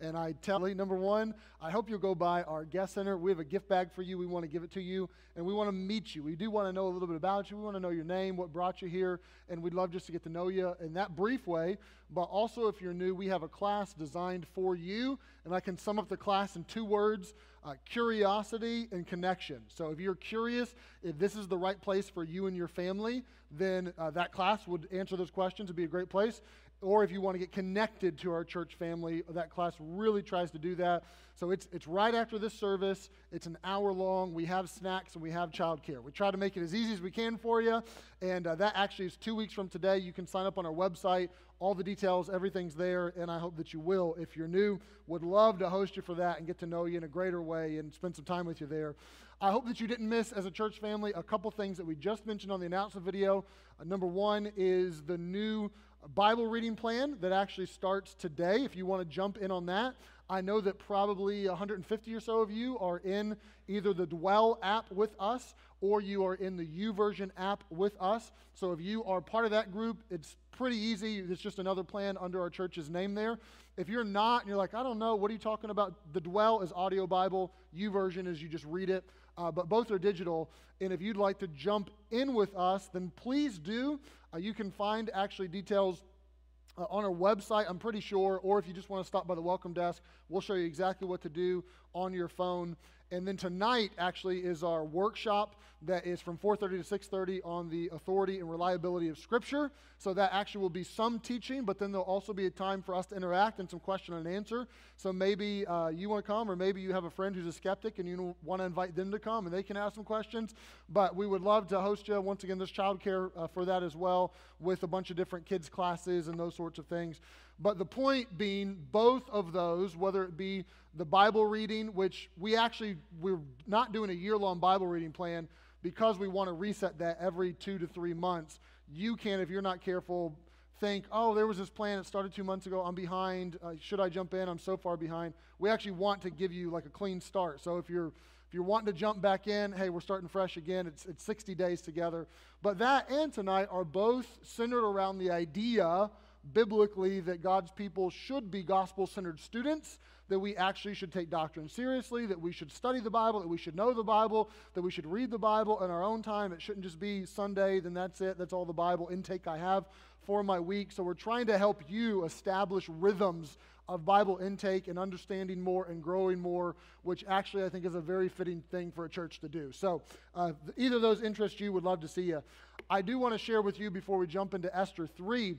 And I tell you, number one, I hope you'll go by our guest center. We have a gift bag for you. We want to give it to you, and we want to meet you. We do want to know a little bit about you. We want to know your name, what brought you here, and we'd love just to get to know you in that brief way. But also, if you're new, we have a class designed for you, and I can sum up the class in two words uh, curiosity and connection. So if you're curious if this is the right place for you and your family, then uh, that class would answer those questions. It'd be a great place or if you want to get connected to our church family, that class really tries to do that. So it's, it's right after this service. It's an hour long. We have snacks and we have childcare. We try to make it as easy as we can for you. And uh, that actually is two weeks from today. You can sign up on our website. All the details, everything's there. And I hope that you will. If you're new, would love to host you for that and get to know you in a greater way and spend some time with you there. I hope that you didn't miss, as a church family, a couple things that we just mentioned on the announcement video. Uh, number one is the new Bible reading plan that actually starts today. If you want to jump in on that, I know that probably 150 or so of you are in either the Dwell app with us or you are in the YouVersion app with us. So if you are part of that group, it's pretty easy. It's just another plan under our church's name there. If you're not and you're like, I don't know, what are you talking about? The Dwell is audio Bible, YouVersion is you just read it. Uh, but both are digital. And if you'd like to jump in with us, then please do. Uh, you can find actually details uh, on our website, I'm pretty sure, or if you just want to stop by the welcome desk, we'll show you exactly what to do on your phone. And then tonight actually is our workshop that is from 4:30 to 6:30 on the authority and reliability of Scripture. So that actually will be some teaching, but then there'll also be a time for us to interact and some question and answer. So maybe uh, you want to come, or maybe you have a friend who's a skeptic and you want to invite them to come and they can ask some questions. But we would love to host you once again. There's childcare uh, for that as well, with a bunch of different kids classes and those sorts of things. But the point being, both of those, whether it be the Bible reading, which we actually, we're not doing a year long Bible reading plan because we want to reset that every two to three months. You can, if you're not careful, think, oh, there was this plan that started two months ago. I'm behind. Uh, should I jump in? I'm so far behind. We actually want to give you like a clean start. So if you're if you're wanting to jump back in, hey, we're starting fresh again. It's, it's 60 days together. But that and tonight are both centered around the idea biblically that God's people should be gospel centered students, that we actually should take doctrine seriously, that we should study the Bible, that we should know the Bible, that we should read the Bible in our own time. It shouldn't just be Sunday, then that's it. That's all the Bible intake I have for my week. So we're trying to help you establish rhythms of Bible intake and understanding more and growing more, which actually I think is a very fitting thing for a church to do. So, uh, either of those interest you, would love to see you. I do want to share with you before we jump into Esther 3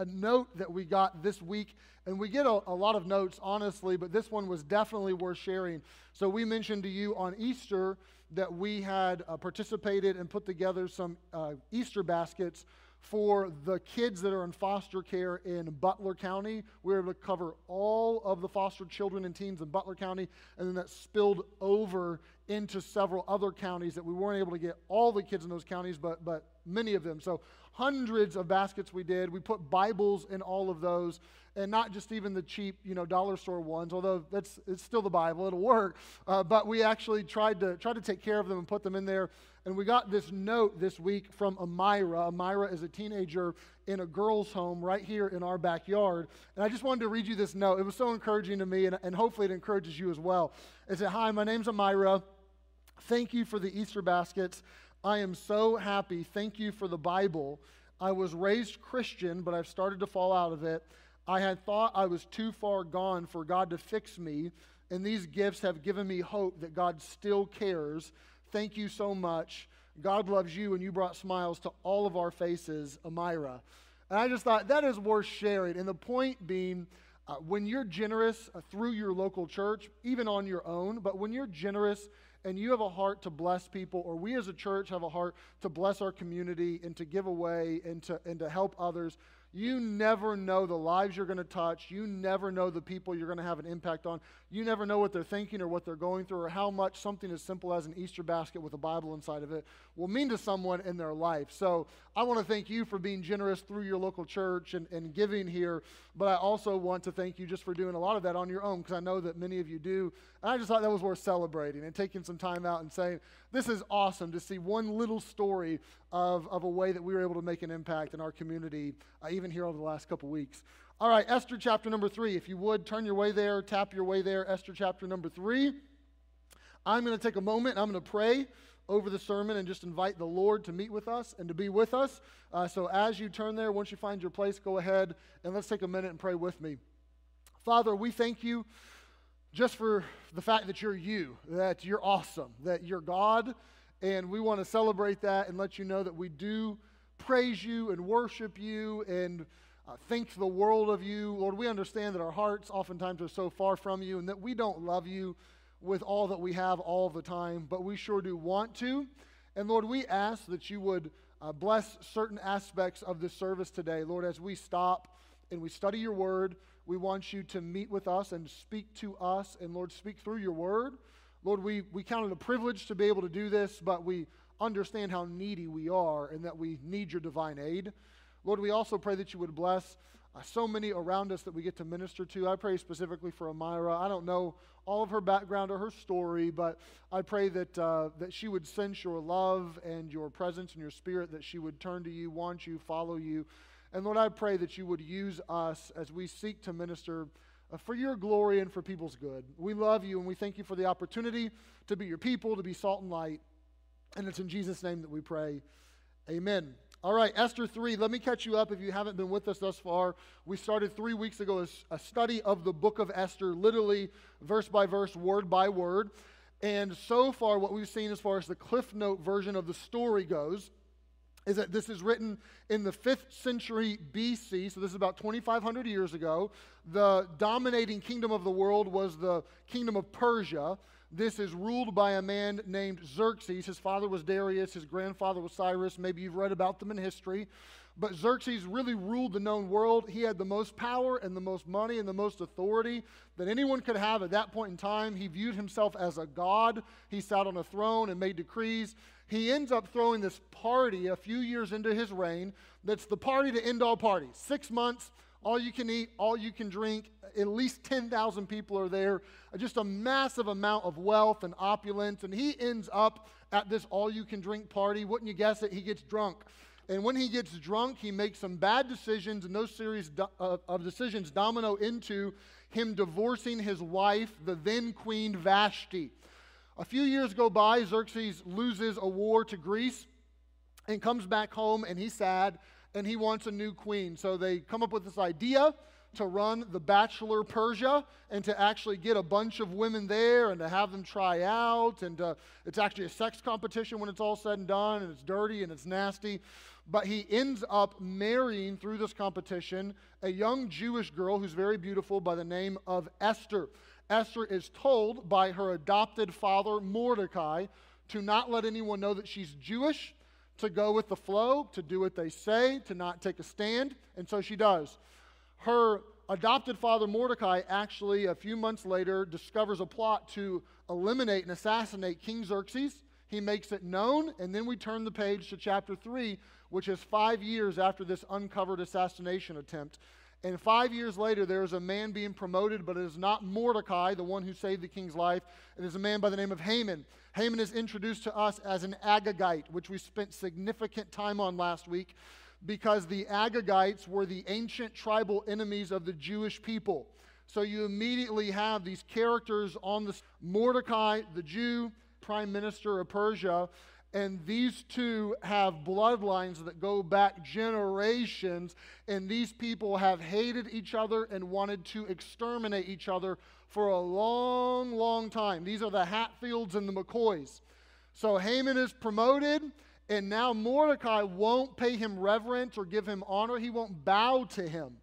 a note that we got this week. And we get a, a, lot of notes, honestly, but this one was definitely worth sharing. So, we mentioned to you on Easter that we had uh, participated and put together some uh, Easter baskets for the kids that are in foster care in Butler County. We were able to cover all of the foster children and teens in Butler County, and then that spilled over into several other counties that we weren't able to get all the kids in those counties, but, but many of them. So hundreds of baskets we did. We put Bibles in all of those, and not just even the cheap, you know, dollar store ones. Although that's it's still the Bible, it'll work. Uh, but we actually tried to try to take care of them and put them in there. And we got this note this week from Amira. Amira is a teenager in a girls' home right here in our backyard. And I just wanted to read you this note. It was so encouraging to me, and, and hopefully it encourages you as well. It said, "Hi, my name's Amira. Thank you for the Easter baskets." I am so happy. Thank you for the Bible. I was raised Christian, but I've started to fall out of it. I had thought I was too far gone for God to fix me, and these gifts have given me hope that God still cares. Thank you so much. God loves you, and you brought smiles to all of our faces, Amira. And I just thought that is worth sharing. And the point being, uh, when you're generous uh, through your local church, even on your own, but when you're generous and you have a heart to bless people, or we as a church have a heart to bless our community and to give away and to, and to help others, you never know the lives you're going to touch. You never know the people you're going to have an impact on. You never know what they're thinking or what they're going through or how much something as simple as an Easter basket with a Bible inside of it will mean to someone in their life. So I want to thank you for being generous through your local church and, and giving here. But I also want to thank you just for doing a lot of that on your own because I know that many of you do. And I just thought that was worth celebrating and taking some time out and saying, this is awesome to see one little story of, of a way that we were able to make an impact in our community, uh, even here over the last couple weeks. All right, Esther chapter number three. If you would, turn your way there, tap your way there, Esther chapter number three. I'm going to take a moment I'm going to pray over the sermon and just invite the Lord to meet with us and to be with us. Uh, so as you turn there, once you find your place, go ahead and let's take a minute and pray with me. Father, we thank you just for the fact that you're you, that you're awesome, that you're God, and we want to celebrate that and let you know that we do praise you and worship you and uh, think the world of you. Lord, we understand that our hearts oftentimes are so far from you and that we don't love you with all that we have all the time, but we sure do want to. And Lord, we ask that you would uh, bless certain aspects of this service today. Lord, as we stop and we study your word, we want you to meet with us and speak to us. And Lord, speak through your word. Lord, we, we count it a privilege to be able to do this, but we understand how needy we are and that we need your divine aid. Lord, we also pray that you would bless uh, so many around us that we get to minister to. I pray specifically for Amira. I don't know all of her background or her story, but I pray that, uh, that she would sense your love and your presence and your spirit, that she would turn to you, want you, follow you. And Lord, I pray that you would use us as we seek to minister Uh, for your glory and for people's good. We love you and we thank you for the opportunity to be your people, to be salt and light. And it's in Jesus' name that we pray. Amen. All right, Esther 3. Let me catch you up if you haven't been with us thus far. We started three weeks ago a study of the book of Esther, literally verse by verse, word by word. And so far, what we've seen as far as the Cliff Note version of the story goes is that this is written in the 5th century BC, so this is about 2,500 years ago. The dominating kingdom of the world was the kingdom of Persia. This is ruled by a man named Xerxes. His father was Darius, his grandfather was Cyrus. Maybe you've read about them in history. But Xerxes really ruled the known world. He had the most power and the most money and the most authority that anyone could have at that point in time. He viewed himself as a god. He sat on a throne and made decrees. He ends up throwing this party a few years into his reign that's the party to end all parties. Six months, all you can eat, all you can drink. At least 10,000 people are there. Just a massive amount of wealth and opulence. And he ends up at this all you can drink party. Wouldn't you guess it? He gets drunk. And when he gets drunk, he makes some bad decisions, and those series uh, of decisions domino into him divorcing his wife, the then queen Vashti. A few years go by, Xerxes loses a war to Greece and comes back home, and he's sad and he wants a new queen. So they come up with this idea to run the Bachelor Persia and to actually get a bunch of women there and to have them try out. And uh, it's actually a sex competition when it's all said and done, and it's dirty and it's nasty. But he ends up marrying through this competition a young Jewish girl who's very beautiful by the name of Esther. Esther is told by her adopted father, Mordecai, to not let anyone know that she's Jewish to go with the flow, to do what they say, to not take a stand, and so she does. Her adopted father, Mordecai, actually, a few months later, discovers a plot to eliminate and assassinate King Xerxes. He makes it known, and then we turn the page to chapter 3, which is five years after this uncovered assassination attempt. And five years later, there is a man being promoted, but it is not Mordecai, the one who saved the king's life. It is a man by the name of Haman. Haman is introduced to us as an Agagite, which we spent significant time on last week because the Agagites were the ancient tribal enemies of the Jewish people. So you immediately have these characters on this Mordecai, the Jew, prime minister of Persia, and these two have bloodlines that go back generations, and these people have hated each other and wanted to exterminate each other for a long, long time. These are the Hatfields and the McCoys. So Haman is promoted, and now Mordecai won't pay him reverence or give him honor. He won't bow to him.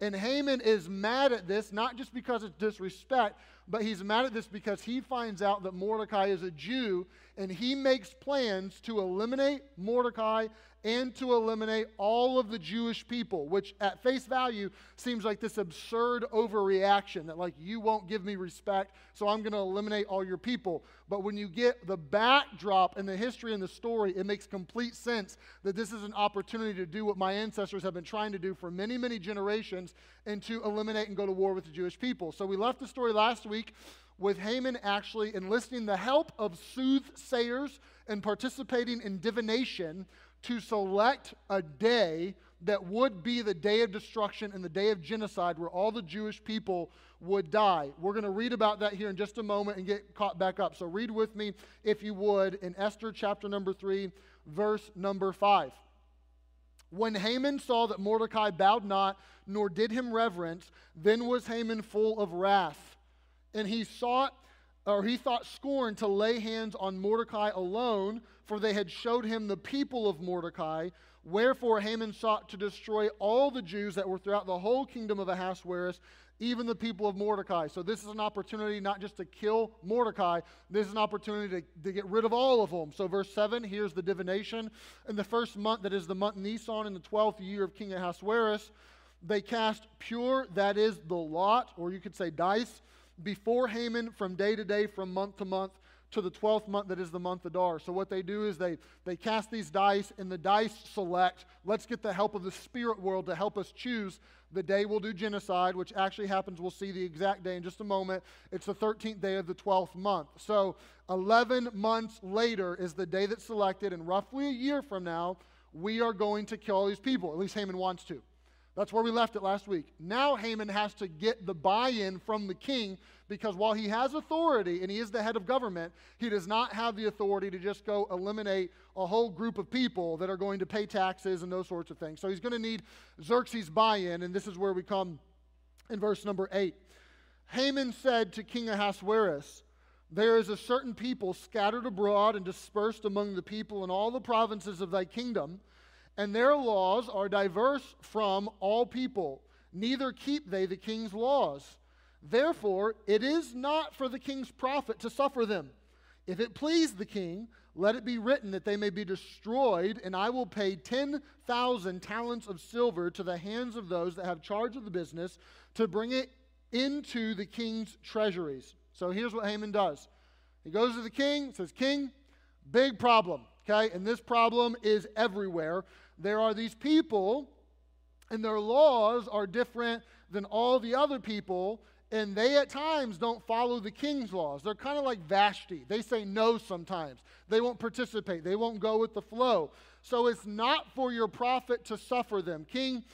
And Haman is mad at this, not just because it's disrespect, but he's mad at this because he finds out that Mordecai is a Jew and he makes plans to eliminate Mordecai and to eliminate all of the Jewish people, which at face value seems like this absurd overreaction that, like, you won't give me respect, so I'm going to eliminate all your people. But when you get the backdrop and the history and the story, it makes complete sense that this is an opportunity to do what my ancestors have been trying to do for many, many generations and to eliminate and go to war with the Jewish people. So we left the story last week with Haman actually enlisting the help of soothsayers and participating in divination to select a day that would be the day of destruction and the day of genocide where all the Jewish people would die. We're going to read about that here in just a moment and get caught back up. So read with me, if you would, in Esther chapter number 3, verse number 5. When Haman saw that Mordecai bowed not, nor did him reverence, then was Haman full of wrath. And he sought, or he thought scorn to lay hands on Mordecai alone, for they had showed him the people of Mordecai. Wherefore Haman sought to destroy all the Jews that were throughout the whole kingdom of Ahasuerus, even the people of Mordecai. So this is an opportunity not just to kill Mordecai, this is an opportunity to, to get rid of all of them. So verse 7, here's the divination. In the first month, that is the month Nisan, in the 12th year of King Ahasuerus, they cast Pur, that is the lot, or you could say dice, before Haman from day to day, from month to month, to the 12th month that is the month of Adar. So what they do is they, they cast these dice, and the dice select, let's get the help of the spirit world to help us choose the day we'll do genocide, which actually happens, we'll see the exact day in just a moment. It's the 13th day of the 12th month. So 11 months later is the day that's selected, and roughly a year from now, we are going to kill all these people. At least Haman wants to. That's where we left it last week. Now Haman has to get the buy in from the king because while he has authority and he is the head of government, he does not have the authority to just go eliminate a whole group of people that are going to pay taxes and those sorts of things. So he's going to need Xerxes' buy in, and this is where we come in verse number 8. Haman said to King Ahasuerus, There is a certain people scattered abroad and dispersed among the people in all the provinces of thy kingdom and their laws are diverse from all people. Neither keep they the king's laws. Therefore, it is not for the king's profit to suffer them. If it please the king, let it be written that they may be destroyed, and I will pay 10,000 talents of silver to the hands of those that have charge of the business to bring it into the king's treasuries. So here's what Haman does he goes to the king, says, King, big problem, okay? And this problem is everywhere there are these people, and their laws are different than all the other people, and they at times don't follow the king's laws. They're kind of like Vashti. They say no sometimes. They won't participate, they won't go with the flow. So it's not for your profit to suffer them. King,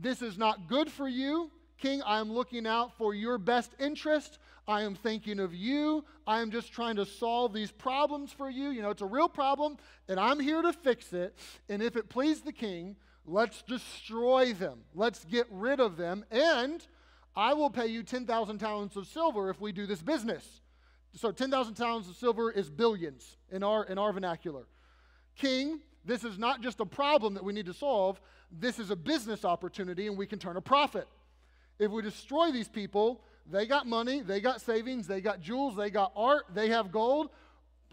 this is not good for you. King, I am looking out for your best interest. I am thinking of you. I am just trying to solve these problems for you. You know, it's a real problem, and I'm here to fix it. And if it please the king, let's destroy them. Let's get rid of them. And I will pay you 10,000 talents of silver if we do this business. So 10,000 talents of silver is billions in our, in our vernacular. King, this is not just a problem that we need to solve, this is a business opportunity, and we can turn a profit. If we destroy these people, they got money, they got savings, they got jewels, they got art, they have gold.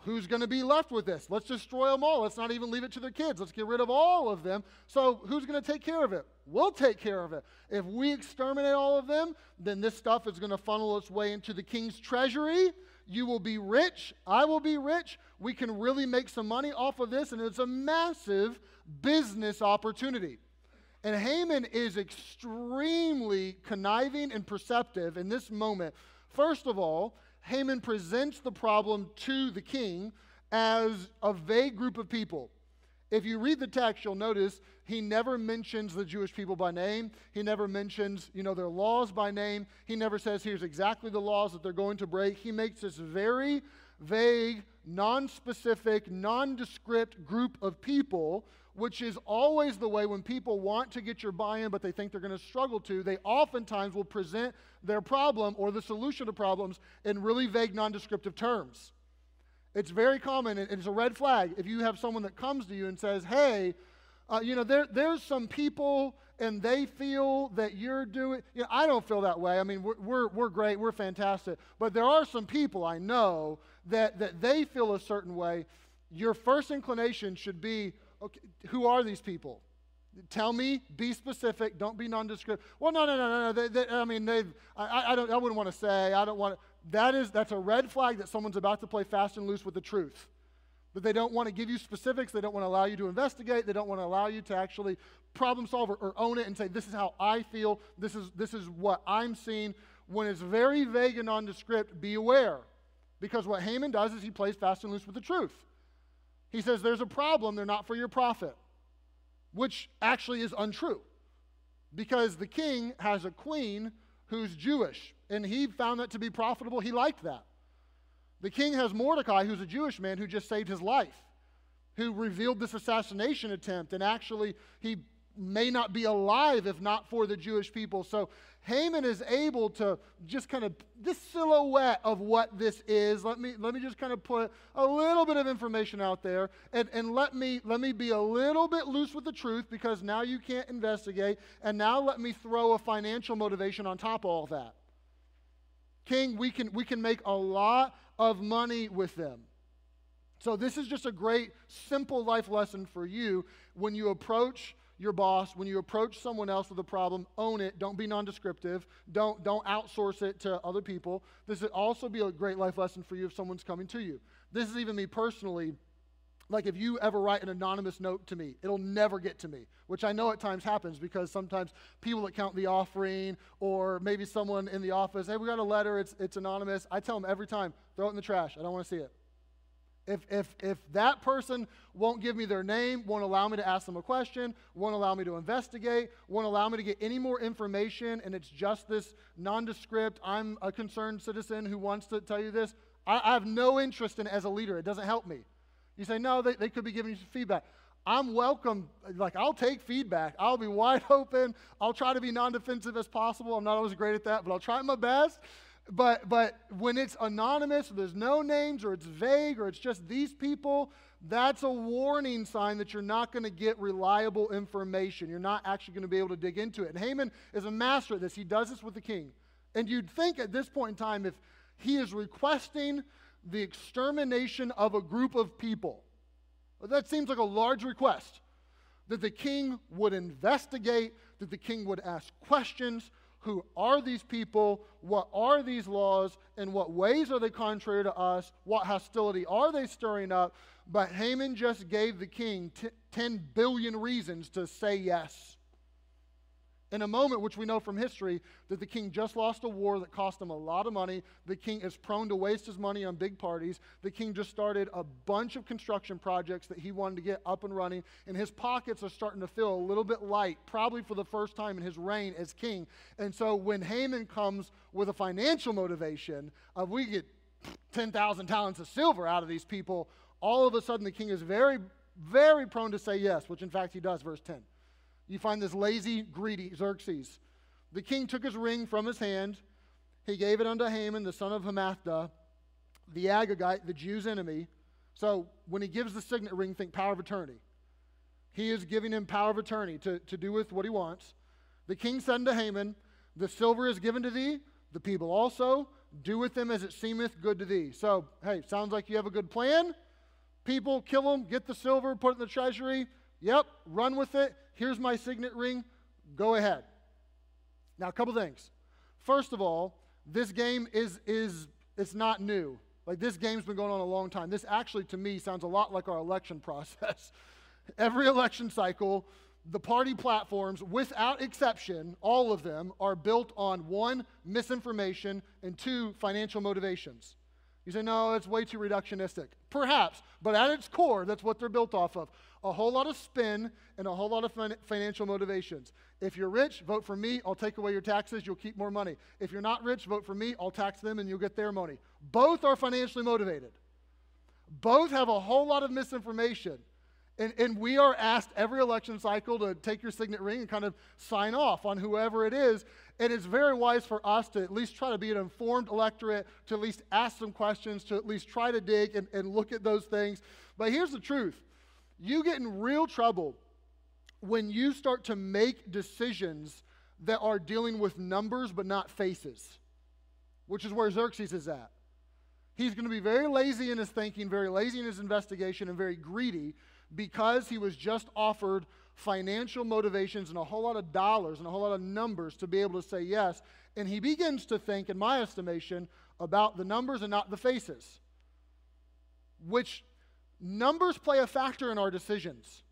Who's going to be left with this? Let's destroy them all. Let's not even leave it to their kids. Let's get rid of all of them. So, who's going to take care of it? We'll take care of it. If we exterminate all of them, then this stuff is going to funnel its way into the king's treasury. You will be rich. I will be rich. We can really make some money off of this, and it's a massive business opportunity. And Haman is extremely conniving and perceptive in this moment. First of all, Haman presents the problem to the king as a vague group of people. If you read the text, you'll notice he never mentions the Jewish people by name. He never mentions, you know, their laws by name. He never says here's exactly the laws that they're going to break. He makes this very vague, non-specific, nondescript group of people which is always the way when people want to get your buy in, but they think they're going to struggle to, they oftentimes will present their problem or the solution to problems in really vague, nondescriptive terms. It's very common, and it's a red flag if you have someone that comes to you and says, Hey, uh, you know, there, there's some people and they feel that you're doing, you know, I don't feel that way. I mean, we're, we're, we're great, we're fantastic. But there are some people I know that, that they feel a certain way. Your first inclination should be, okay, who are these people? Tell me, be specific, don't be nondescript. Well, no, no, no, no, no. They, they, I mean, they I, I, don't, I wouldn't want to say, I don't want. That is, that's a red flag that someone's about to play fast and loose with the truth. That they don't want to give you specifics, they don't want to allow you to investigate, they don't want to allow you to actually problem solve or, or own it and say, this is how I feel, this is, this is what I'm seeing. When it's very vague and nondescript, be aware. Because what Haman does is he plays fast and loose with the truth. He says, There's a problem, they're not for your profit. which actually is untrue because the king has a queen who's Jewish, and he found that to be profitable. He liked that. The king has Mordecai, who's a Jewish man who just saved his life, who revealed this assassination attempt, and actually he may not be alive if not for the Jewish people. So Haman is able to just kind of this silhouette of what this is. Let me let me just kind of put a little bit of information out there and, and let me let me be a little bit loose with the truth because now you can't investigate, and now let me throw a financial motivation on top of all that. King, we can we can make a lot of money with them. So this is just a great simple life lesson for you when you approach your boss, when you approach someone else with a problem, own it. Don't be nondescriptive. Don't, don't outsource it to other people. This would also be a great life lesson for you if someone's coming to you. This is even me personally. Like if you ever write an anonymous note to me, it'll never get to me, which I know at times happens because sometimes people that count the offering or maybe someone in the office, hey, we got a letter, it's, it's anonymous. I tell them every time, throw it in the trash. I don't want to see it. If, if, if that person won't give me their name, won't allow me to ask them a question, won't allow me to investigate, won't allow me to get any more information, and it's just this nondescript, I'm a concerned citizen who wants to tell you this, I, I have no interest in as a leader. It doesn't help me. You say, no, they, they could be giving you some feedback. I'm welcome. Like, I'll take feedback. I'll be wide open. I'll try to be non defensive as possible. I'm not always great at that, but I'll try my best. But, but when it's anonymous, there's no names, or it's vague, or it's just these people, that's a warning sign that you're not going to get reliable information. You're not actually going to be able to dig into it. And Haman is a master at this. He does this with the king. And you'd think at this point in time, if he is requesting the extermination of a group of people, that seems like a large request. That the king would investigate, that the king would ask questions, who are these people? What are these laws? In what ways are they contrary to us? What hostility are they stirring up? But Haman just gave the king t- 10 billion reasons to say yes in a moment which we know from history that the king just lost a war that cost him a lot of money. The king is prone to waste his money on big parties. The king just started a bunch of construction projects that he wanted to get up and running, and his pockets are starting to feel a little bit light, probably for the first time in his reign as king. And so when Haman comes with a financial motivation of we get 10,000 talents of silver out of these people, all of a sudden the king is very, very prone to say yes, which in fact he does, verse 10 you find this lazy, greedy Xerxes. The king took his ring from his hand. He gave it unto Haman, the son of Hammedatha, the Agagite, the Jew's enemy. So when he gives the signet ring, think power of attorney. He is giving him power of attorney to, to do with what he wants. The king said unto Haman, The silver is given to thee, the people also. Do with them as it seemeth good to thee. So, hey, sounds like you have a good plan. People, kill them, get the silver, put it in the treasury. Yep, run with it. Here's my signet ring. Go ahead. Now, a couple things. First of all, this game is, is it's not new. Like this game's been going on a long time. This actually, to me, sounds a lot like our election process. Every election cycle, the party platforms, without exception, all of them are built on one, misinformation, and two, financial motivations. You say, no, it's way too reductionistic. Perhaps, but at its core, that's what they're built off of a whole lot of spin and a whole lot of fin- financial motivations. If you're rich, vote for me, I'll take away your taxes, you'll keep more money. If you're not rich, vote for me, I'll tax them and you'll get their money. Both are financially motivated. Both have a whole lot of misinformation. And, and we are asked every election cycle to take your signet ring and kind of sign off on whoever it is. And it's very wise for us to at least try to be an informed electorate, to at least ask some questions, to at least try to dig and, and look at those things. But here's the truth you get in real trouble when you start to make decisions that are dealing with numbers but not faces, which is where Xerxes is at. He's going to be very lazy in his thinking, very lazy in his investigation, and very greedy because he was just offered financial motivations and a whole lot of dollars and a whole lot of numbers to be able to say yes. And he begins to think, in my estimation, about the numbers and not the faces, which numbers play a factor in our decisions.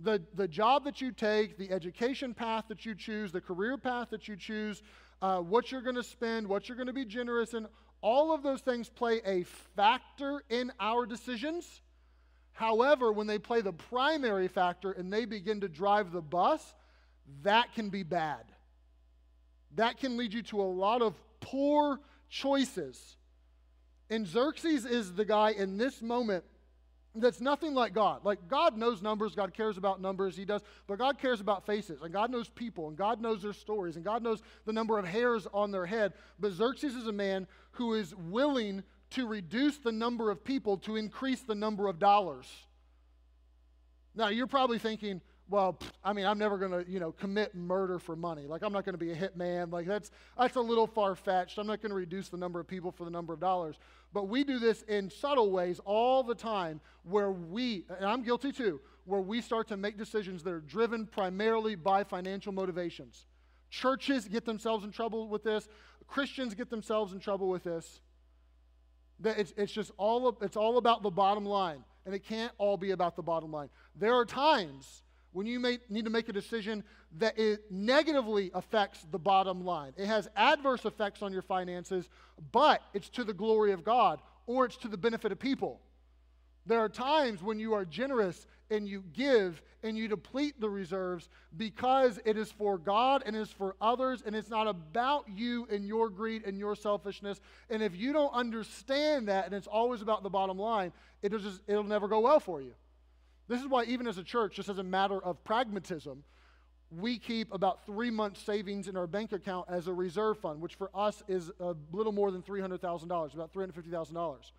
The, the job that you take, the education path that you choose, the career path that you choose, uh, what you're going to spend, what you're going to be generous in, all of those things play a factor in our decisions. However, when they play the primary factor and they begin to drive the bus, that can be bad. That can lead you to a lot of poor choices. And Xerxes is the guy in this moment that's nothing like God. Like God knows numbers, God cares about numbers, He does, but God cares about faces, and God knows people, and God knows their stories, and God knows the number of hairs on their head. But Xerxes is a man who is willing to reduce the number of people to increase the number of dollars. Now, you're probably thinking, well, I mean, I'm never going to, you know, commit murder for money. Like, I'm not going to be a hitman. Like, that's, that's a little far fetched. I'm not going to reduce the number of people for the number of dollars. But we do this in subtle ways all the time where we, and I'm guilty too, where we start to make decisions that are driven primarily by financial motivations. Churches get themselves in trouble with this, Christians get themselves in trouble with this. It's, it's just all, it's all about the bottom line, and it can't all be about the bottom line. There are times when you may, need to make a decision that it negatively affects the bottom line. It has adverse effects on your finances, but it's to the glory of God or it's to the benefit of people. There are times when you are generous and you give and you deplete the reserves because it is for God and is for others and it's not about you and your greed and your selfishness. And if you don't understand that and it's always about the bottom line, it'll just it'll never go well for you. This is why, even as a church, just as a matter of pragmatism, we keep about three months' savings in our bank account as a reserve fund, which for us is a little more than $300,000, about $350,000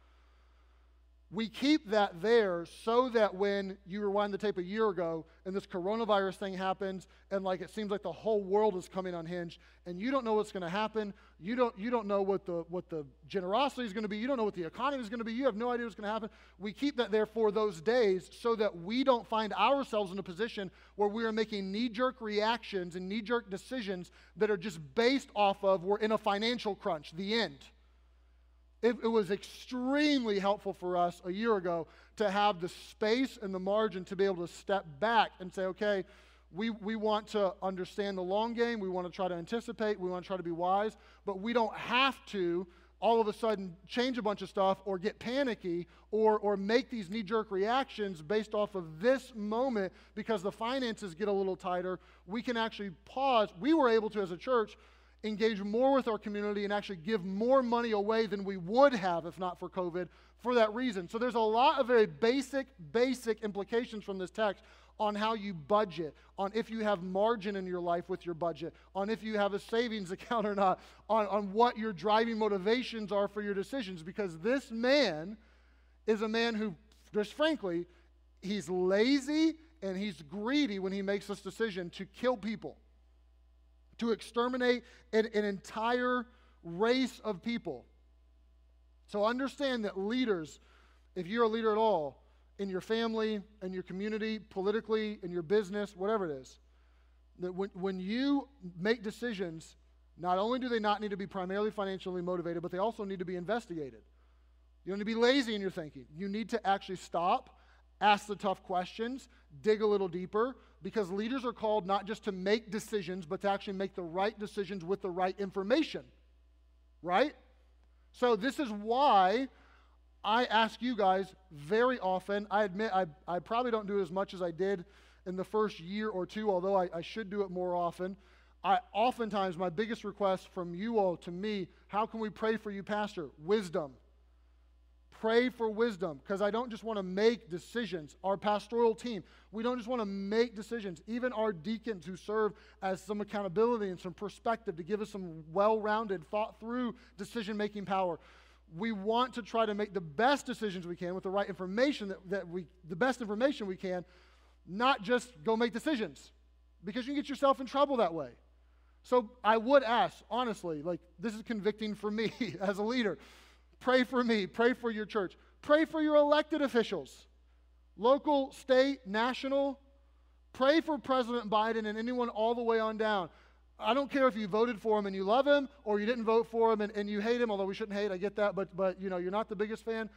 we keep that there so that when you rewind the tape a year ago and this coronavirus thing happens and like it seems like the whole world is coming unhinged and you don't know what's going to happen you don't you don't know what the what the generosity is going to be you don't know what the economy is going to be you have no idea what's going to happen. We keep that there for those days so that we don't find ourselves in a position where we are making knee-jerk reactions and knee-jerk decisions that are just based off of we're in a financial crunch the end it, it, was extremely helpful for us a year ago to have the space and the margin to be able to step back and say, okay, we, we want to understand the long game. We want to try to anticipate. We want to try to be wise. But we don't have to all of a sudden change a bunch of stuff or get panicky or, or make these knee jerk reactions based off of this moment because the finances get a little tighter. We can actually pause. We were able to, as a church, engage more with our community and actually give more money away than we would have if not for COVID for that reason. So there's a lot of very basic, basic implications from this text on how you budget, on if you have margin in your life with your budget, on if you have a savings account or not, on, on what your driving motivations are for your decisions. Because this man is a man who, just frankly, he's lazy and he's greedy when he makes this decision to kill people to exterminate an, an entire race of people. So understand that leaders, if you're a leader at all, in your family, in your community, politically, in your business, whatever it is, that when, when you make decisions, not only do they not need to be primarily financially motivated, but they also need to be investigated. You don't need to be lazy in your thinking. You need to actually stop, ask the tough questions, dig a little deeper, because leaders are called not just to make decisions, but to actually make the right decisions with the right information. Right? So, this is why I ask you guys very often. I admit I, I probably don't do it as much as I did in the first year or two, although I, I should do it more often. I oftentimes, my biggest request from you all to me, how can we pray for you, Pastor? Wisdom pray for wisdom because I don't just want to make decisions. Our pastoral team, we don't just want to make decisions. Even our deacons who serve as some accountability and some perspective to give us some well rounded, thought through decision making power. We want to try to make the best decisions we can with the right information that, that we, the best information we can, not just go make decisions because you can get yourself in trouble that way. So I would ask, honestly, like this is convicting for me as a leader. Pray for me. Pray for your church. Pray for your elected officials, local, state, national. Pray for President Biden and anyone all the way on down. I don't care if you voted for him and you love him or you didn't vote for him and, and you hate him, although we shouldn't hate, I get that, but, but you know, you're not the biggest fan.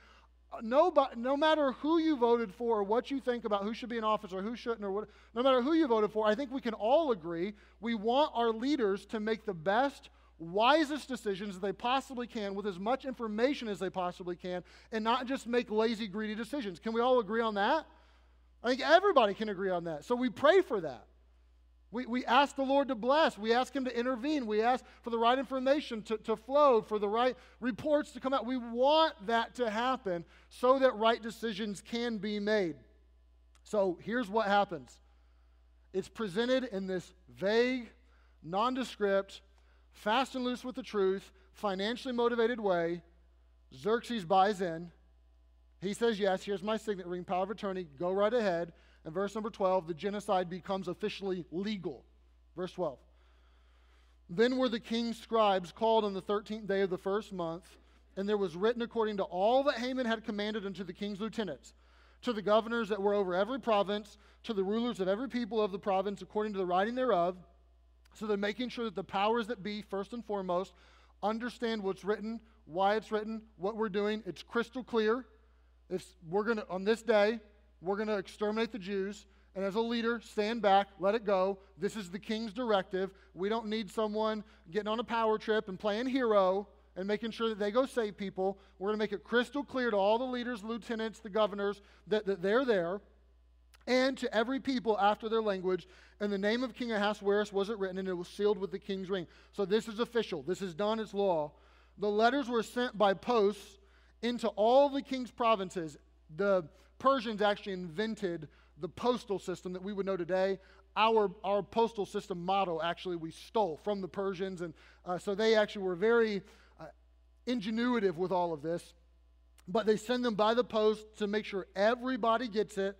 No, no matter who you voted for or what you think about who should be in office or who shouldn't or what, no matter who you voted for, I think we can all agree we want our leaders to make the best wisest decisions they possibly can with as much information as they possibly can and not just make lazy, greedy decisions. Can we all agree on that? I think everybody can agree on that. So we pray for that. We, we ask the Lord to bless. We ask Him to intervene. We ask for the right information to, to flow, for the right reports to come out. We want that to happen so that right decisions can be made. So here's what happens it's presented in this vague, nondescript, fast and loose with the truth, financially motivated way. Xerxes buys in. He says, Yes, here's my signet ring, power of attorney, go right ahead. And verse number 12, the genocide becomes officially legal. Verse 12. Then were the king's scribes called on the 13th day of the first month, and there was written according to all that Haman had commanded unto the king's lieutenants, to the governors that were over every province, to the rulers of every people of the province, according to the writing thereof. So they're making sure that the powers that be, first and foremost, understand what's written, why it's written, what we're doing. It's crystal clear. If we're to, on this day, we're to exterminate the Jews. And as a leader, stand back, let it go. This is the king's directive. We don't need someone getting on a power trip and playing hero and making sure that they go save people. We're going to make it crystal clear to all the leaders, lieutenants, the governors that, that they're there, and to every people after their language. And the name of King Ahasuerus was it written, and it was sealed with the king's ring. So this is official. This is done. It's law. The letters were sent by posts into all the king's provinces. The Persians actually invented the postal system that we would know today. Our, our postal system motto actually we stole from the Persians, and uh, so they actually were very uh, ingenuitive with all of this. But they send them by the post to make sure everybody gets it.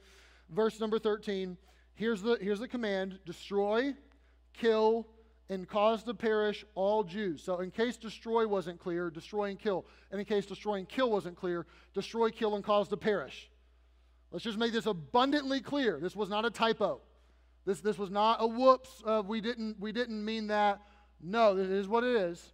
Verse number 13 here's the, here's the command destroy, kill, and cause to perish all Jews. So, in case destroy wasn't clear, destroy and kill. And in case destroy and kill wasn't clear, destroy, kill, and cause to perish. Let's just make this abundantly clear. This was not a typo. This, this was not a whoops. Uh, we, didn't, we didn't mean that. No, this is what it is.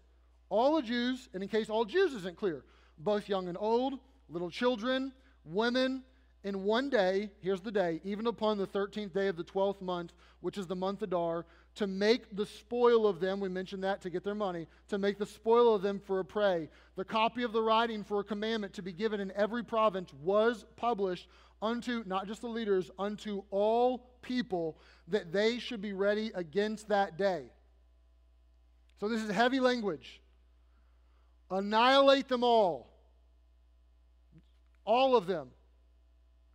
All the Jews, and in case all Jews isn't clear, both young and old, little children, women, in one day, here's the day, even upon the 13th day of the 12th month, which is the month Adar, to make the spoil of them, we mentioned that to get their money, to make the spoil of them for a prey. The copy of the writing for a commandment to be given in every province was published unto not just the leaders, unto all people, that they should be ready against that day. So this is heavy language. Annihilate them all. All of them.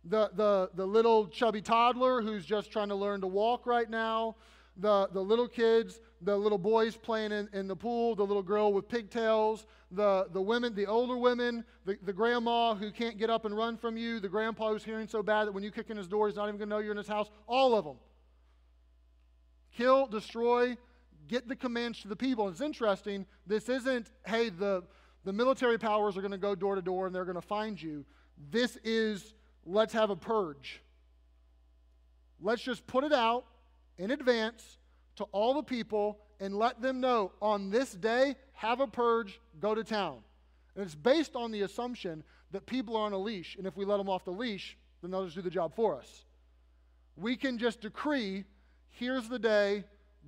The, the, the little chubby toddler who's just trying to learn to walk right now, the, the little kids, the little boys playing in, in the pool, the little girl with pigtails, the, the women, the older women, the, the grandma who can't get up and run from you, the grandpa who's hearing so bad that when you kick in his door, he's not even going to know you're in his house. All of them. Kill, destroy, get the commands to the people. And It's interesting. This isn't, hey, the, the military powers are going to go door to door and they're going to find you. This is, let's have a purge. Let's just put it out in advance to all the people and let them know on this day, have a purge, go to town. And it's based on the assumption that people are on a leash, and if we let them off the leash, then they'll just do the job for us. We can just decree here's the day,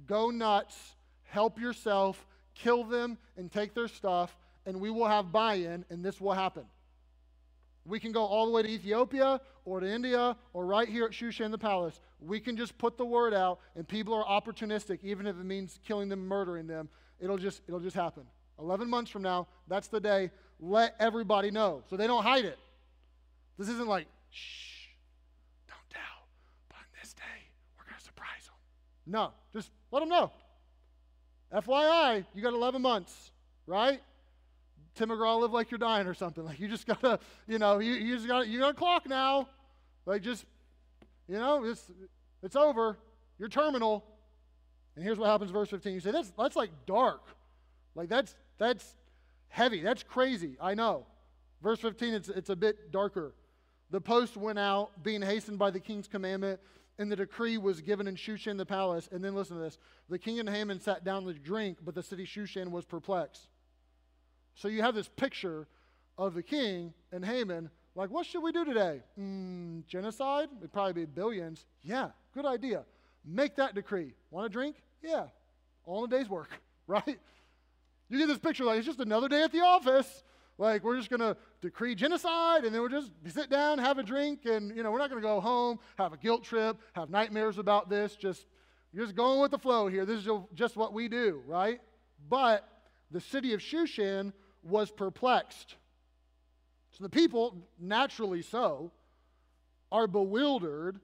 go nuts, help yourself, kill them, and take their stuff, and we will have buy in, and this will happen. We can go all the way to Ethiopia or to India or right here at Shushan the palace. We can just put the word out, and people are opportunistic, even if it means killing them, murdering them. It'll just, it'll just happen. 11 months from now, that's the day. Let everybody know so they don't hide it. This isn't like, shh, don't tell, but on this day, we're going to surprise them. No, just let them know. FYI, you got 11 months, right? Tim McGraw, live like you're dying or something. Like you just gotta, you know, you, you just got you got a clock now. Like just, you know, it's it's over. You're terminal. And here's what happens, verse 15. You say, that's that's like dark. Like that's that's heavy. That's crazy. I know. Verse 15, it's it's a bit darker. The post went out, being hastened by the king's commandment, and the decree was given in Shushan the palace. And then listen to this. The king and Haman sat down to drink, but the city Shushan was perplexed. So you have this picture of the king and Haman, like, what should we do today? Mm, genocide? It'd probably be billions. Yeah, good idea. Make that decree. Want a drink? Yeah. All in a day's work, right? You get this picture like it's just another day at the office. Like we're just going to decree genocide and then we'll just sit down, have a drink, and you know, we're not going to go home, have a guilt trip, have nightmares about this. Just you're just going with the flow here. This is just what we do, right? But the city of Shushan was perplexed. So the people, naturally so, are bewildered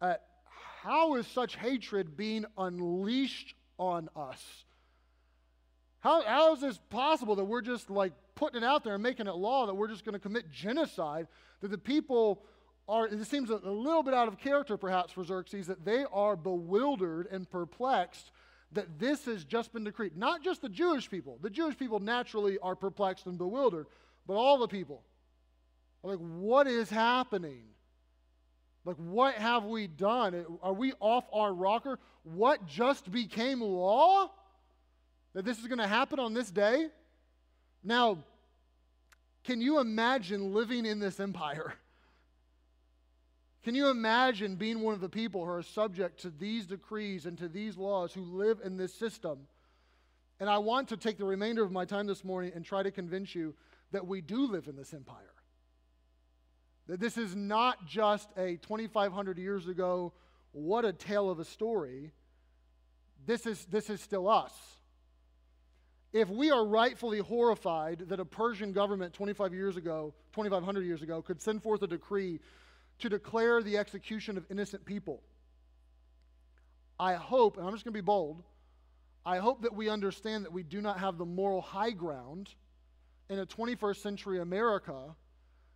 at how is such hatred being unleashed on us? How, how is this possible that we're just like putting it out there and making it law that we're just going to commit genocide? That the people are, it seems a, a little bit out of character perhaps for Xerxes, that they are bewildered and perplexed that this has just been decreed. Not just the Jewish people. The Jewish people naturally are perplexed and bewildered, but all the people. are Like, what is happening? Like, what have we done? Are we off our rocker? What just became law? That this is going to happen on this day? Now, can you imagine living in this empire? Can you imagine being one of the people who are subject to these decrees and to these laws who live in this system? And I want to take the remainder of my time this morning and try to convince you that we do live in this empire. That this is not just a 2,500 years ago, what a tale of a story. This is, this is still us. If we are rightfully horrified that a Persian government 25 years ago, 2,500 years ago, could send forth a decree to declare the execution of innocent people. I hope, and I'm just going to be bold, I hope that we understand that we do not have the moral high ground in a 21st century America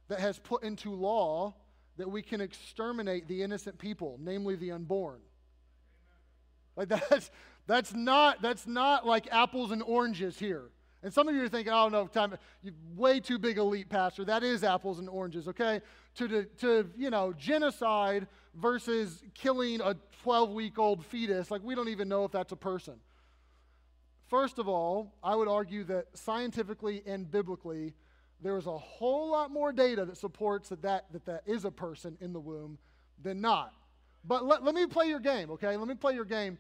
that has put into law that we can exterminate the innocent people, namely the unborn. Like that's that's not that's not like apples and oranges here. And some of you are thinking, oh no, time, you way too big a leap, Pastor. That is apples and oranges, okay? To, to, you know, genocide versus killing a 12 week old fetus. Like, we don't even know if that's a person. First of all, I would argue that scientifically and biblically, there is a whole lot more data that supports that that, that, that is a person in the womb than not. But let, let me play your game, okay? Let me play your game.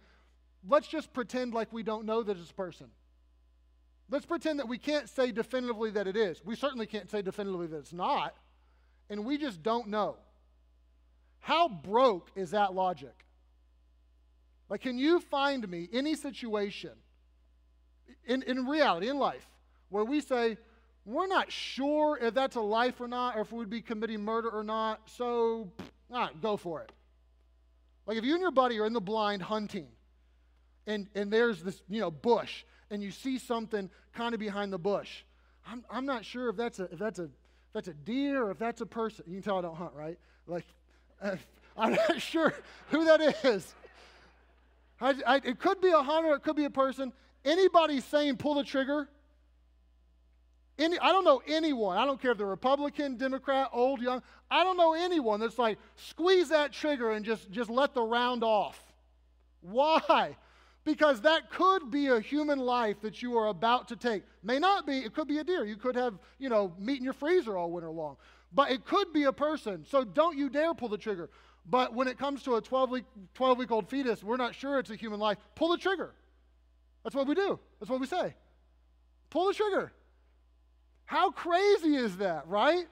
Let's just pretend like we don't know that it's a person. Let's pretend that we can't say definitively that it is. We certainly can't say definitively that it's not, and we just don't know. How broke is that logic? Like, can you find me any situation in, in reality, in life, where we say, we're not sure if that's a life or not, or if we'd be committing murder or not, so all right, go for it. Like if you and your buddy are in the blind hunting, and, and there's this, you know, bush, and you see something kind of behind the bush. I'm, I'm not sure if that's, a, if, that's a, if that's a deer or if that's a person. You can tell I don't hunt, right? Like, I'm not sure who that is. I, I, it could be a hunter, it could be a person. Anybody saying pull the trigger? Any, I don't know anyone. I don't care if they're Republican, Democrat, old, young. I don't know anyone that's like, squeeze that trigger and just, just let the round off. Why? Because that could be a human life that you are about to take. May not be, it could be a deer. You could have, you know, meat in your freezer all winter long. But it could be a person. So don't you dare pull the trigger. But when it comes to a 12 week, 12 week old fetus, we're not sure it's a human life. Pull the trigger. That's what we do. That's what we say. Pull the trigger. How crazy is that, right?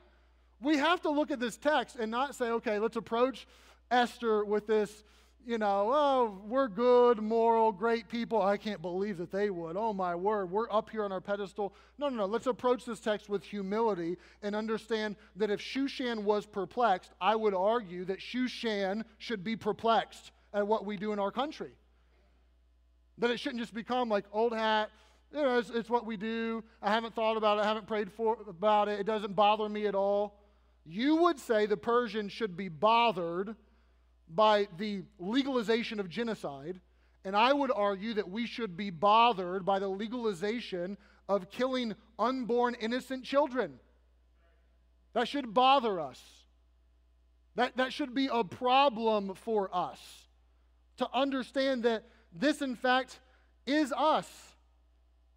We have to look at this text and not say, okay, let's approach Esther with this you know, oh, we're good, moral, great people. I can't believe that they would. Oh, my word, we're up here on our pedestal. No, no, no. Let's approach this text with humility and understand that if Shushan was perplexed, I would argue that Shushan should be perplexed at what we do in our country. That it shouldn't just become like old hat, you know, it's, it's what we do. I haven't thought about it, I haven't prayed for, about it, it doesn't bother me at all. You would say the Persian should be bothered by the legalization of genocide, and I would argue that we should be bothered by the legalization of killing unborn innocent children. That should bother us. That, that should be a problem for us to understand that this, in fact, is us.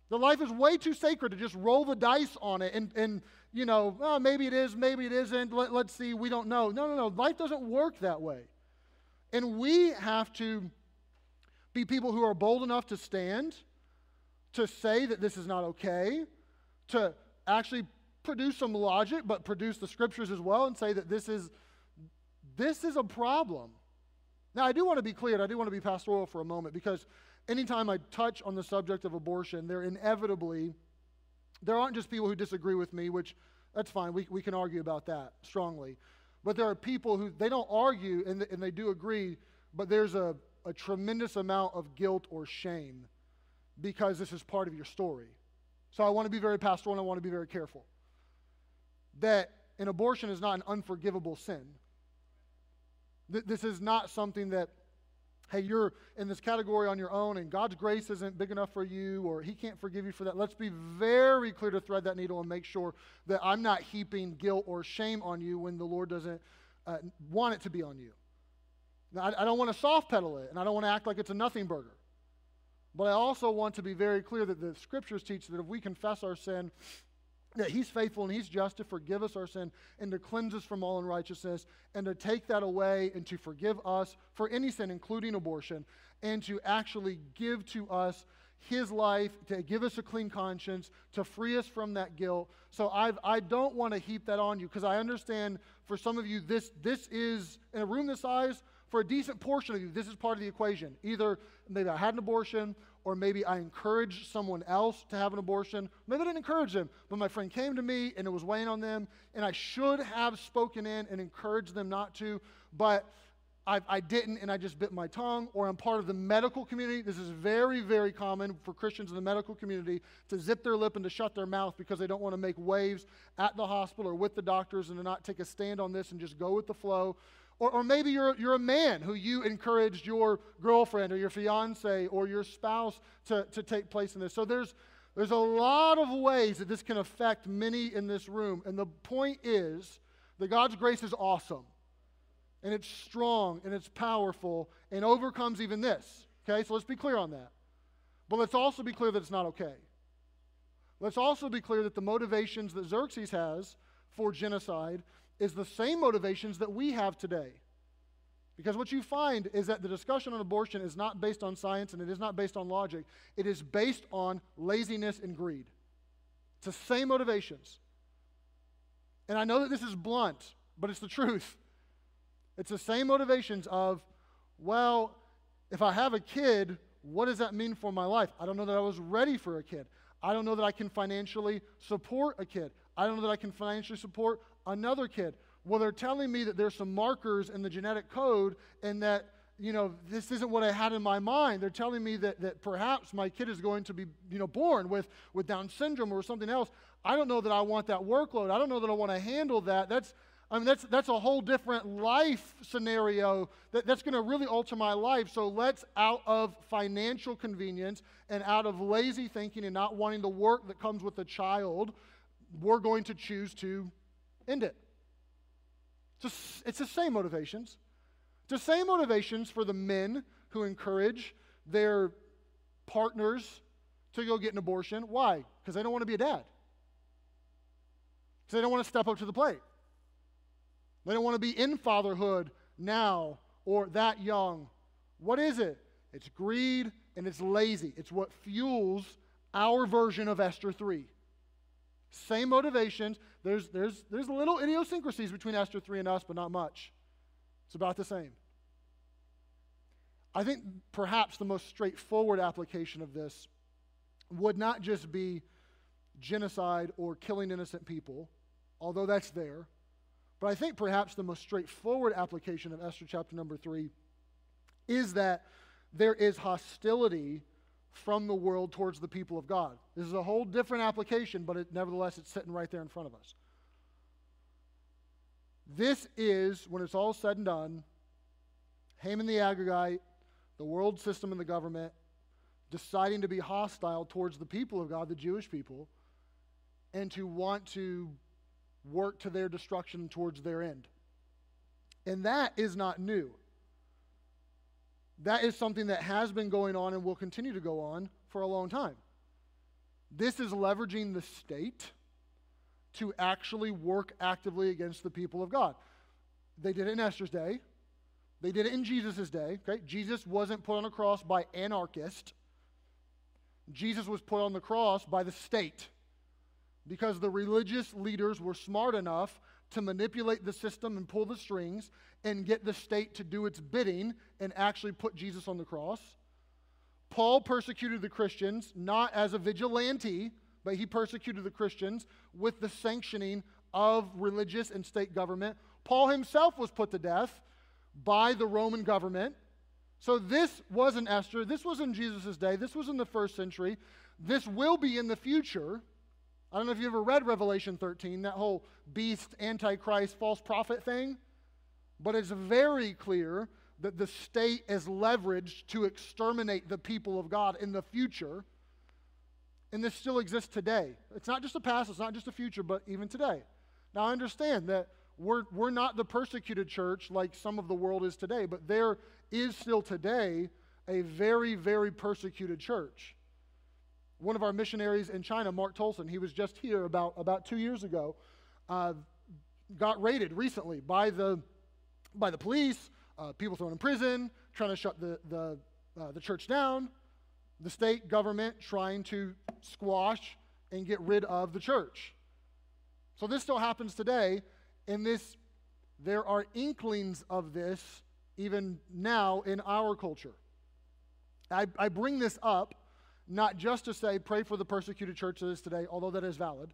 The life is way too sacred to just roll the dice on it and, and you know, oh, maybe it is, maybe it isn't. Let, let's see, we don't know. No, no, no. Life doesn't work that way. And we have to be people who are bold enough to stand, to say that this is not okay, to actually produce some logic, but produce the scriptures as well and say that this is this is a problem. Now, I do want to be clear, I do want to be pastoral for a moment because anytime I touch on the subject of abortion, there inevitably there aren't just people who disagree with me, which that's fine. We, we can argue about that strongly. But there are people who they don't argue and, and they do agree, but there's a, a tremendous amount of guilt or shame because this is part of your story. So I want to be very pastoral and I want to be very careful. That an abortion is not an unforgivable sin. Th- this is not something that, hey, you're in this category on your own and God's grace isn't big enough for you or He can't forgive you for that. Let's be very clear to thread that needle and make sure that I'm not heaping guilt or shame on you when the Lord doesn't uh, want it to be on you. Now, I, I don't want to soft pedal it and I don't want to act like it's a nothing burger. But I also want to be very clear that the scriptures teach that if we confess our sin, that he's faithful and he's just to forgive us our sin and to cleanse us from all unrighteousness and to take that away and to forgive us for any sin, including abortion, and to actually give to us his life, to give us a clean conscience, to free us from that guilt. So I've, I don't want to heap that on you because I understand for some of you, this, this is, in a room this size, for a decent portion of you, this is part of the equation. Either maybe I had an abortion, or maybe I encouraged someone else to have an abortion. Maybe I didn't encourage them, but my friend came to me and it was weighing on them, and I should have spoken in and encouraged them not to, but I, I, didn't and I just bit my tongue, or I'm part of the medical community. This is very, very common for Christians in the medical community to zip their lip and to shut their mouth because they don't want to make waves at the hospital or with the doctors and to not take a stand on this and just go with the flow. Or, or maybe you're, you're a man who you encouraged your girlfriend or your fiance or your spouse to, to take place in this. So there's, there's a lot of ways that this can affect many in this room. And the point is that God's grace is awesome. And it's strong and it's powerful and overcomes even this. Okay, so let's be clear on that. But let's also be clear that it's not okay. Let's also be clear that the motivations that Xerxes has for genocide is the same motivations that we have today. Because what you find is that the discussion on abortion is not based on science and it is not based on logic. It is based on laziness and greed. It's the same motivations. And I know that this is blunt, but it's the truth. It's the same motivations of, well, if I have a kid, what does that mean for my life? I don't know that I was ready for a kid. I don't know that I can financially support a kid. I don't know that I can financially support another kid. Well, they're telling me that there's some markers in the genetic code and that, you know, this isn't what I had in my mind. They're telling me that, that perhaps my kid is going to be, you know, born with, with Down syndrome or something else. I don't know that I want that workload. I don't know that I want to handle that. That's, I mean, that's, that's a whole different life scenario that, that's going to really alter my life. So let's, out of financial convenience and out of lazy thinking and not wanting the work that comes with a child, we're going to choose to end it. It's, it's the same motivations. It's the same motivations for the men who encourage their partners to go get an abortion. Why? Because they don't want to be a dad. Because they don't want to step up to the plate. They don't want to be in fatherhood now or that young. What is it? It's greed and it's lazy. It's what fuels our version of Esther 3. Same motivations. There's, there's, there's little idiosyncrasies between Esther 3 and us, but not much. It's about the same. I think perhaps the most straightforward application of this would not just be genocide or killing innocent people, although that's there. But I think perhaps the most straightforward application of Esther chapter number 3 is that there is hostility from the world towards the people of God. This is a whole different application, but it, nevertheless, it's sitting right there in front of us. This is, when it's all said and done, Haman the Agagite, the world system and the government deciding to be hostile towards the people of God, the Jewish people, and to want to work to their destruction towards their end. And that is not new. That is something that has been going on and will continue to go on for a long time. This is leveraging the state to actually work actively against the people of God. They did it in Esther's day. They did it in Jesus' day. Okay? Jesus wasn't put on a cross by anarchists. Jesus was put on the cross by the state because the religious leaders were smart enough to manipulate the system and pull the strings and get the state to do its bidding and actually put Jesus on the cross. Paul persecuted the Christians not as a vigilante, but he persecuted the Christians with the sanctioning of religious and state government. Paul himself was put to death by the Roman government. So this wasn't Esther. This was in Jesus' day. This was in the first century. This will be in the future. I don't know if you ever read Revelation 13, that whole beast, antichrist, false prophet thing. But it's very clear that the state is leveraged to exterminate the people of God in the future. And this still exists today. It's not just a past, it's not just a future, but even today. Now, I understand that we're, we're not the persecuted church like some of the world is today, but there is still today a very, very persecuted church. One of our missionaries in China, Mark Tolson, he was just here about, about two years ago, uh, got raided recently by the, by the police, uh, people thrown in prison, trying to shut the, the, uh, the church down, the state government trying to squash and get rid of the church. So this still happens today, and this there are inklings of this even now in our culture. I, I bring this up not just to say pray for the persecuted churches today, although that is valid.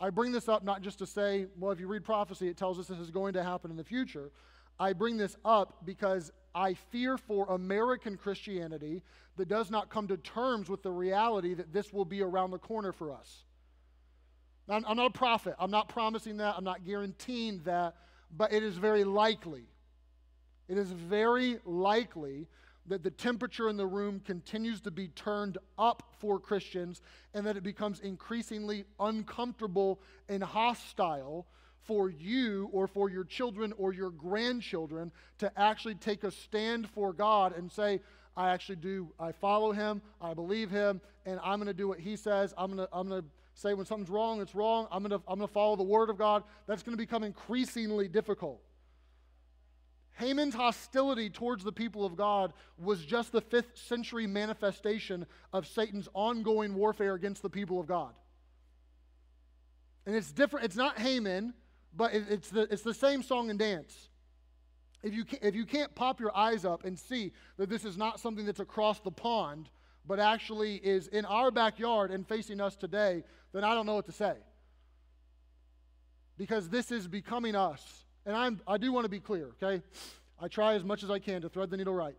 I bring this up not just to say, well, if you read prophecy, it tells us this is going to happen in the future. I bring this up because I fear for American Christianity that does not come to terms with the reality that this will be around the corner for us. I'm, I'm not a prophet. I'm not promising that. I'm not guaranteeing that. But it is very likely. It is very likely that the temperature in the room continues to be turned up for Christians and that it becomes increasingly uncomfortable and hostile for you or for your children or your grandchildren to actually take a stand for God and say, I actually do, I follow him, I believe him, and I'm going to do what he says. I'm going to, I'm going to say when something's wrong, it's wrong. I'm going to I'm going to follow the word of God. That's going to become increasingly difficult. Haman's hostility towards the people of God was just the fifth century manifestation of Satan's ongoing warfare against the people of God. And it's different, it's not Haman, but it's the, it's the same song and dance. If you, if you can't pop your eyes up and see that this is not something that's across the pond, but actually is in our backyard and facing us today, then I don't know what to say. Because this is becoming us. And I'm, I do want to be clear, okay? I try as much as I can to thread the needle right.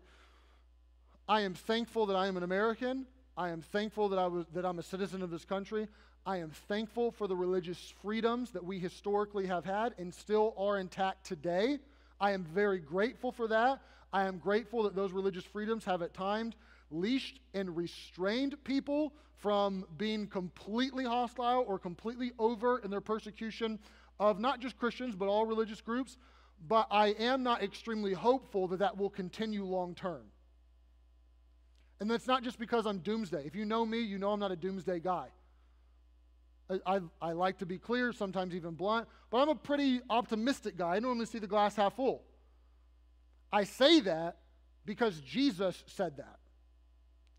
I am thankful that I am an American. I am thankful that, I was, that I'm a citizen of this country. I am thankful for the religious freedoms that we historically have had and still are intact today. I am very grateful for that. I am grateful that those religious freedoms have at times leashed and restrained people from being completely hostile or completely overt in their persecution of not just Christians, but all religious groups. But I am not extremely hopeful that that will continue long term. And that's not just because I'm doomsday. If you know me, you know I'm not a doomsday guy. I, I, I, like to be clear, sometimes even blunt, but I'm a pretty optimistic guy. I normally see the glass half full. I say that because Jesus said that.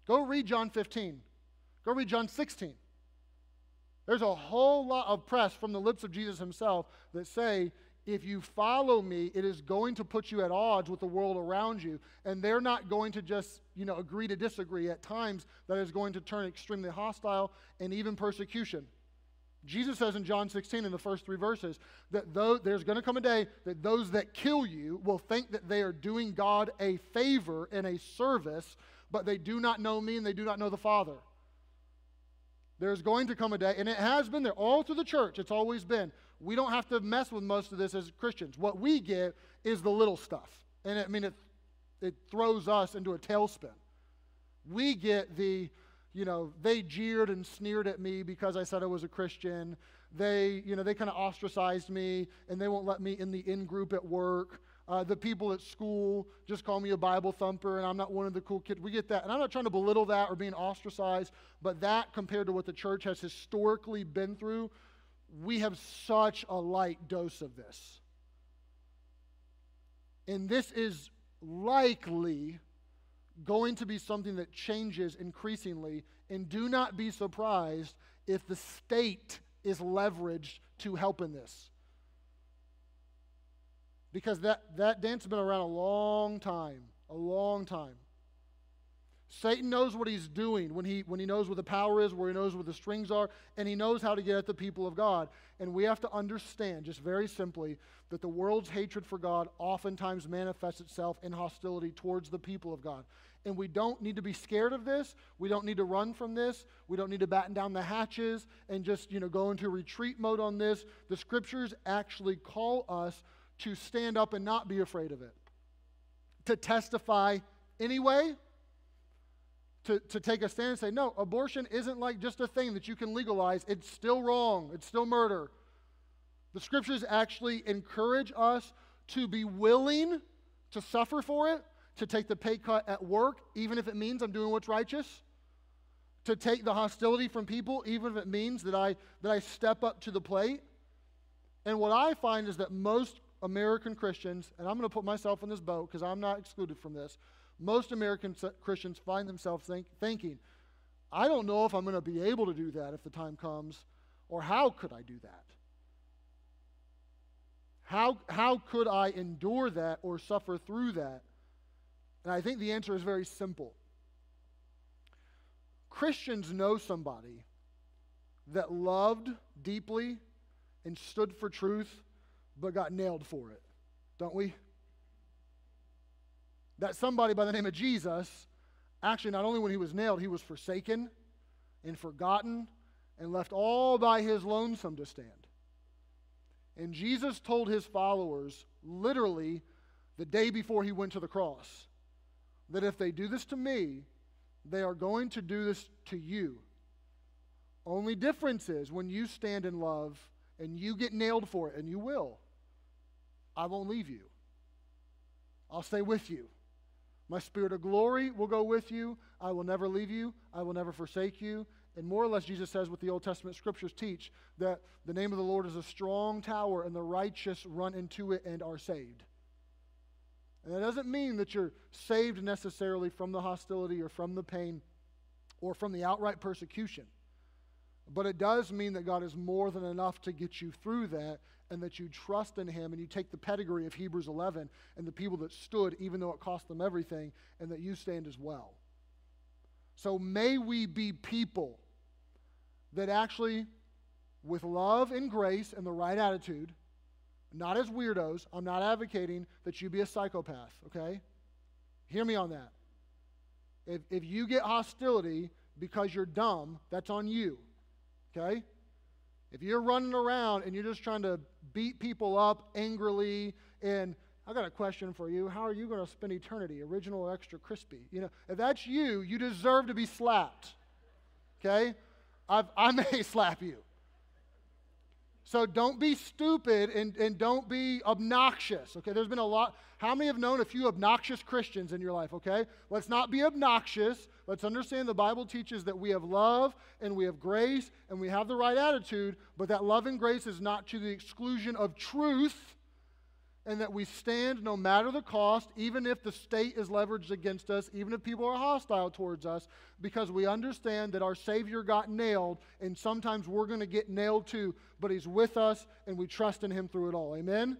Go read John 15. Go read John 16. There's a whole lot of press from the lips of Jesus himself that say, if you follow me, it is going to put you at odds with the world around you. And they're not going to just, you know, agree to disagree. At times, that is going to turn extremely hostile and even persecution. Jesus says in John 16, in the first three verses, that though there's going to come a day that those that kill you will think that they are doing God a favor and a service, but they do not know me and they do not know the Father. There's going to come a day, and it has been there all through the church. It's always been. We don't have to mess with most of this as Christians. What we get is the little stuff. And it, I mean, it, it throws us into a tailspin. We get the, you know, they jeered and sneered at me because I said I was a Christian. They, you know, they kind of ostracized me and they won't let me in the in group at work. Uh, the people at school just call me a Bible thumper and I'm not one of the cool kids. We get that. And I'm not trying to belittle that or being ostracized, but that compared to what the church has historically been through, we have such a light dose of this. And this is likely going to be something that changes increasingly. And do not be surprised if the state is leveraged to help in this. Because that, that dance has been around a long time, a long time. Satan knows what he's doing when he, when he knows where the power is, where he knows where the strings are, and he knows how to get at the people of God. And we have to understand, just very simply, that the world's hatred for God oftentimes manifests itself in hostility towards the people of God. And we don't need to be scared of this. We don't need to run from this. We don't need to batten down the hatches and just, you know, go into retreat mode on this. The scriptures actually call us to stand up and not be afraid of it, to testify anyway to, to take a stand and say, no, abortion isn't like just a thing that you can legalize. It's still wrong, it's still murder. The scriptures actually encourage us to be willing to suffer for it, to take the pay cut at work, even if it means I'm doing what's righteous, to take the hostility from people, even if it means that I, that I step up to the plate. And what I find is that most American Christians, and I'm going to put myself in this boat because I'm not excluded from this, most American Christians find themselves think, thinking, I don't know if I'm going to be able to do that if the time comes, or how could I do that? How, how could I endure that or suffer through that? And I think the answer is very simple. Christians know somebody that loved deeply and stood for truth, but got nailed for it, don't we? that somebody by the name of Jesus, actually, not only when he was nailed, he was forsaken and forgotten and left all by his lonesome to stand. And Jesus told his followers, literally, the day before he went to the cross, that if they do this to me, they are going to do this to you. Only difference is when you stand in love and you get nailed for it, and you will, I won't leave you. I'll stay with you. My spirit of glory will go with you. I will never leave you. I will never forsake you. And more or less, Jesus says what the Old Testament scriptures teach that the name of the Lord is a strong tower, and the righteous run into it and are saved. And that doesn't mean that you're saved necessarily from the hostility or from the pain or from the outright persecution. But it does mean that God is more than enough to get you through that and that you trust in him and you take the pedigree of Hebrews 11 and the people that stood, even though it cost them everything, and that you stand as well. So may we be people that actually, with love and grace and the right attitude, not as weirdos, I'm not advocating that you be a psychopath, okay? Hear me on that. If, if you get hostility because you're dumb, that's on you, okay? If you're running around and you're just trying to beat people up angrily and I got a question for you. How are you going to spend eternity, original or extra crispy? You know, if that's you, you deserve to be slapped. Okay? I've, I may slap you. So don't be stupid and, and don't be obnoxious. Okay, there's been a lot. How many have known a few obnoxious Christians in your life? Okay, let's not be obnoxious. Let's understand the Bible teaches that we have love and we have grace and we have the right attitude, but that love and grace is not to the exclusion of truth and that we stand no matter the cost, even if the state is leveraged against us, even if people are hostile towards us, because we understand that our Savior got nailed, and sometimes we're going to get nailed too, but He's with us, and we trust in Him through it all. Amen?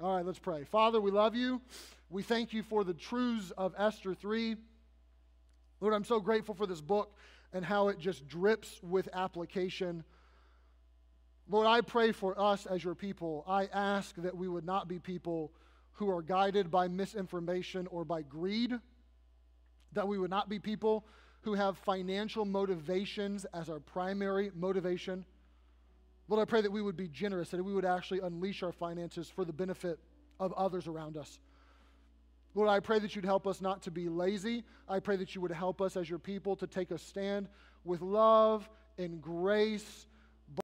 All right, let's pray. Father, we love you. We thank you for the truths of Esther 3. Lord, I'm so grateful for this book and how it just drips with application. Lord, I pray for us as your people. I ask that we would not be people who are guided by misinformation or by greed, that we would not be people who have financial motivations as our primary motivation. Lord, I pray that we would be generous, that we would actually unleash our finances for the benefit of others around us. Lord, I pray that you'd help us not to be lazy. I pray that you would help us as your people to take a stand with love and grace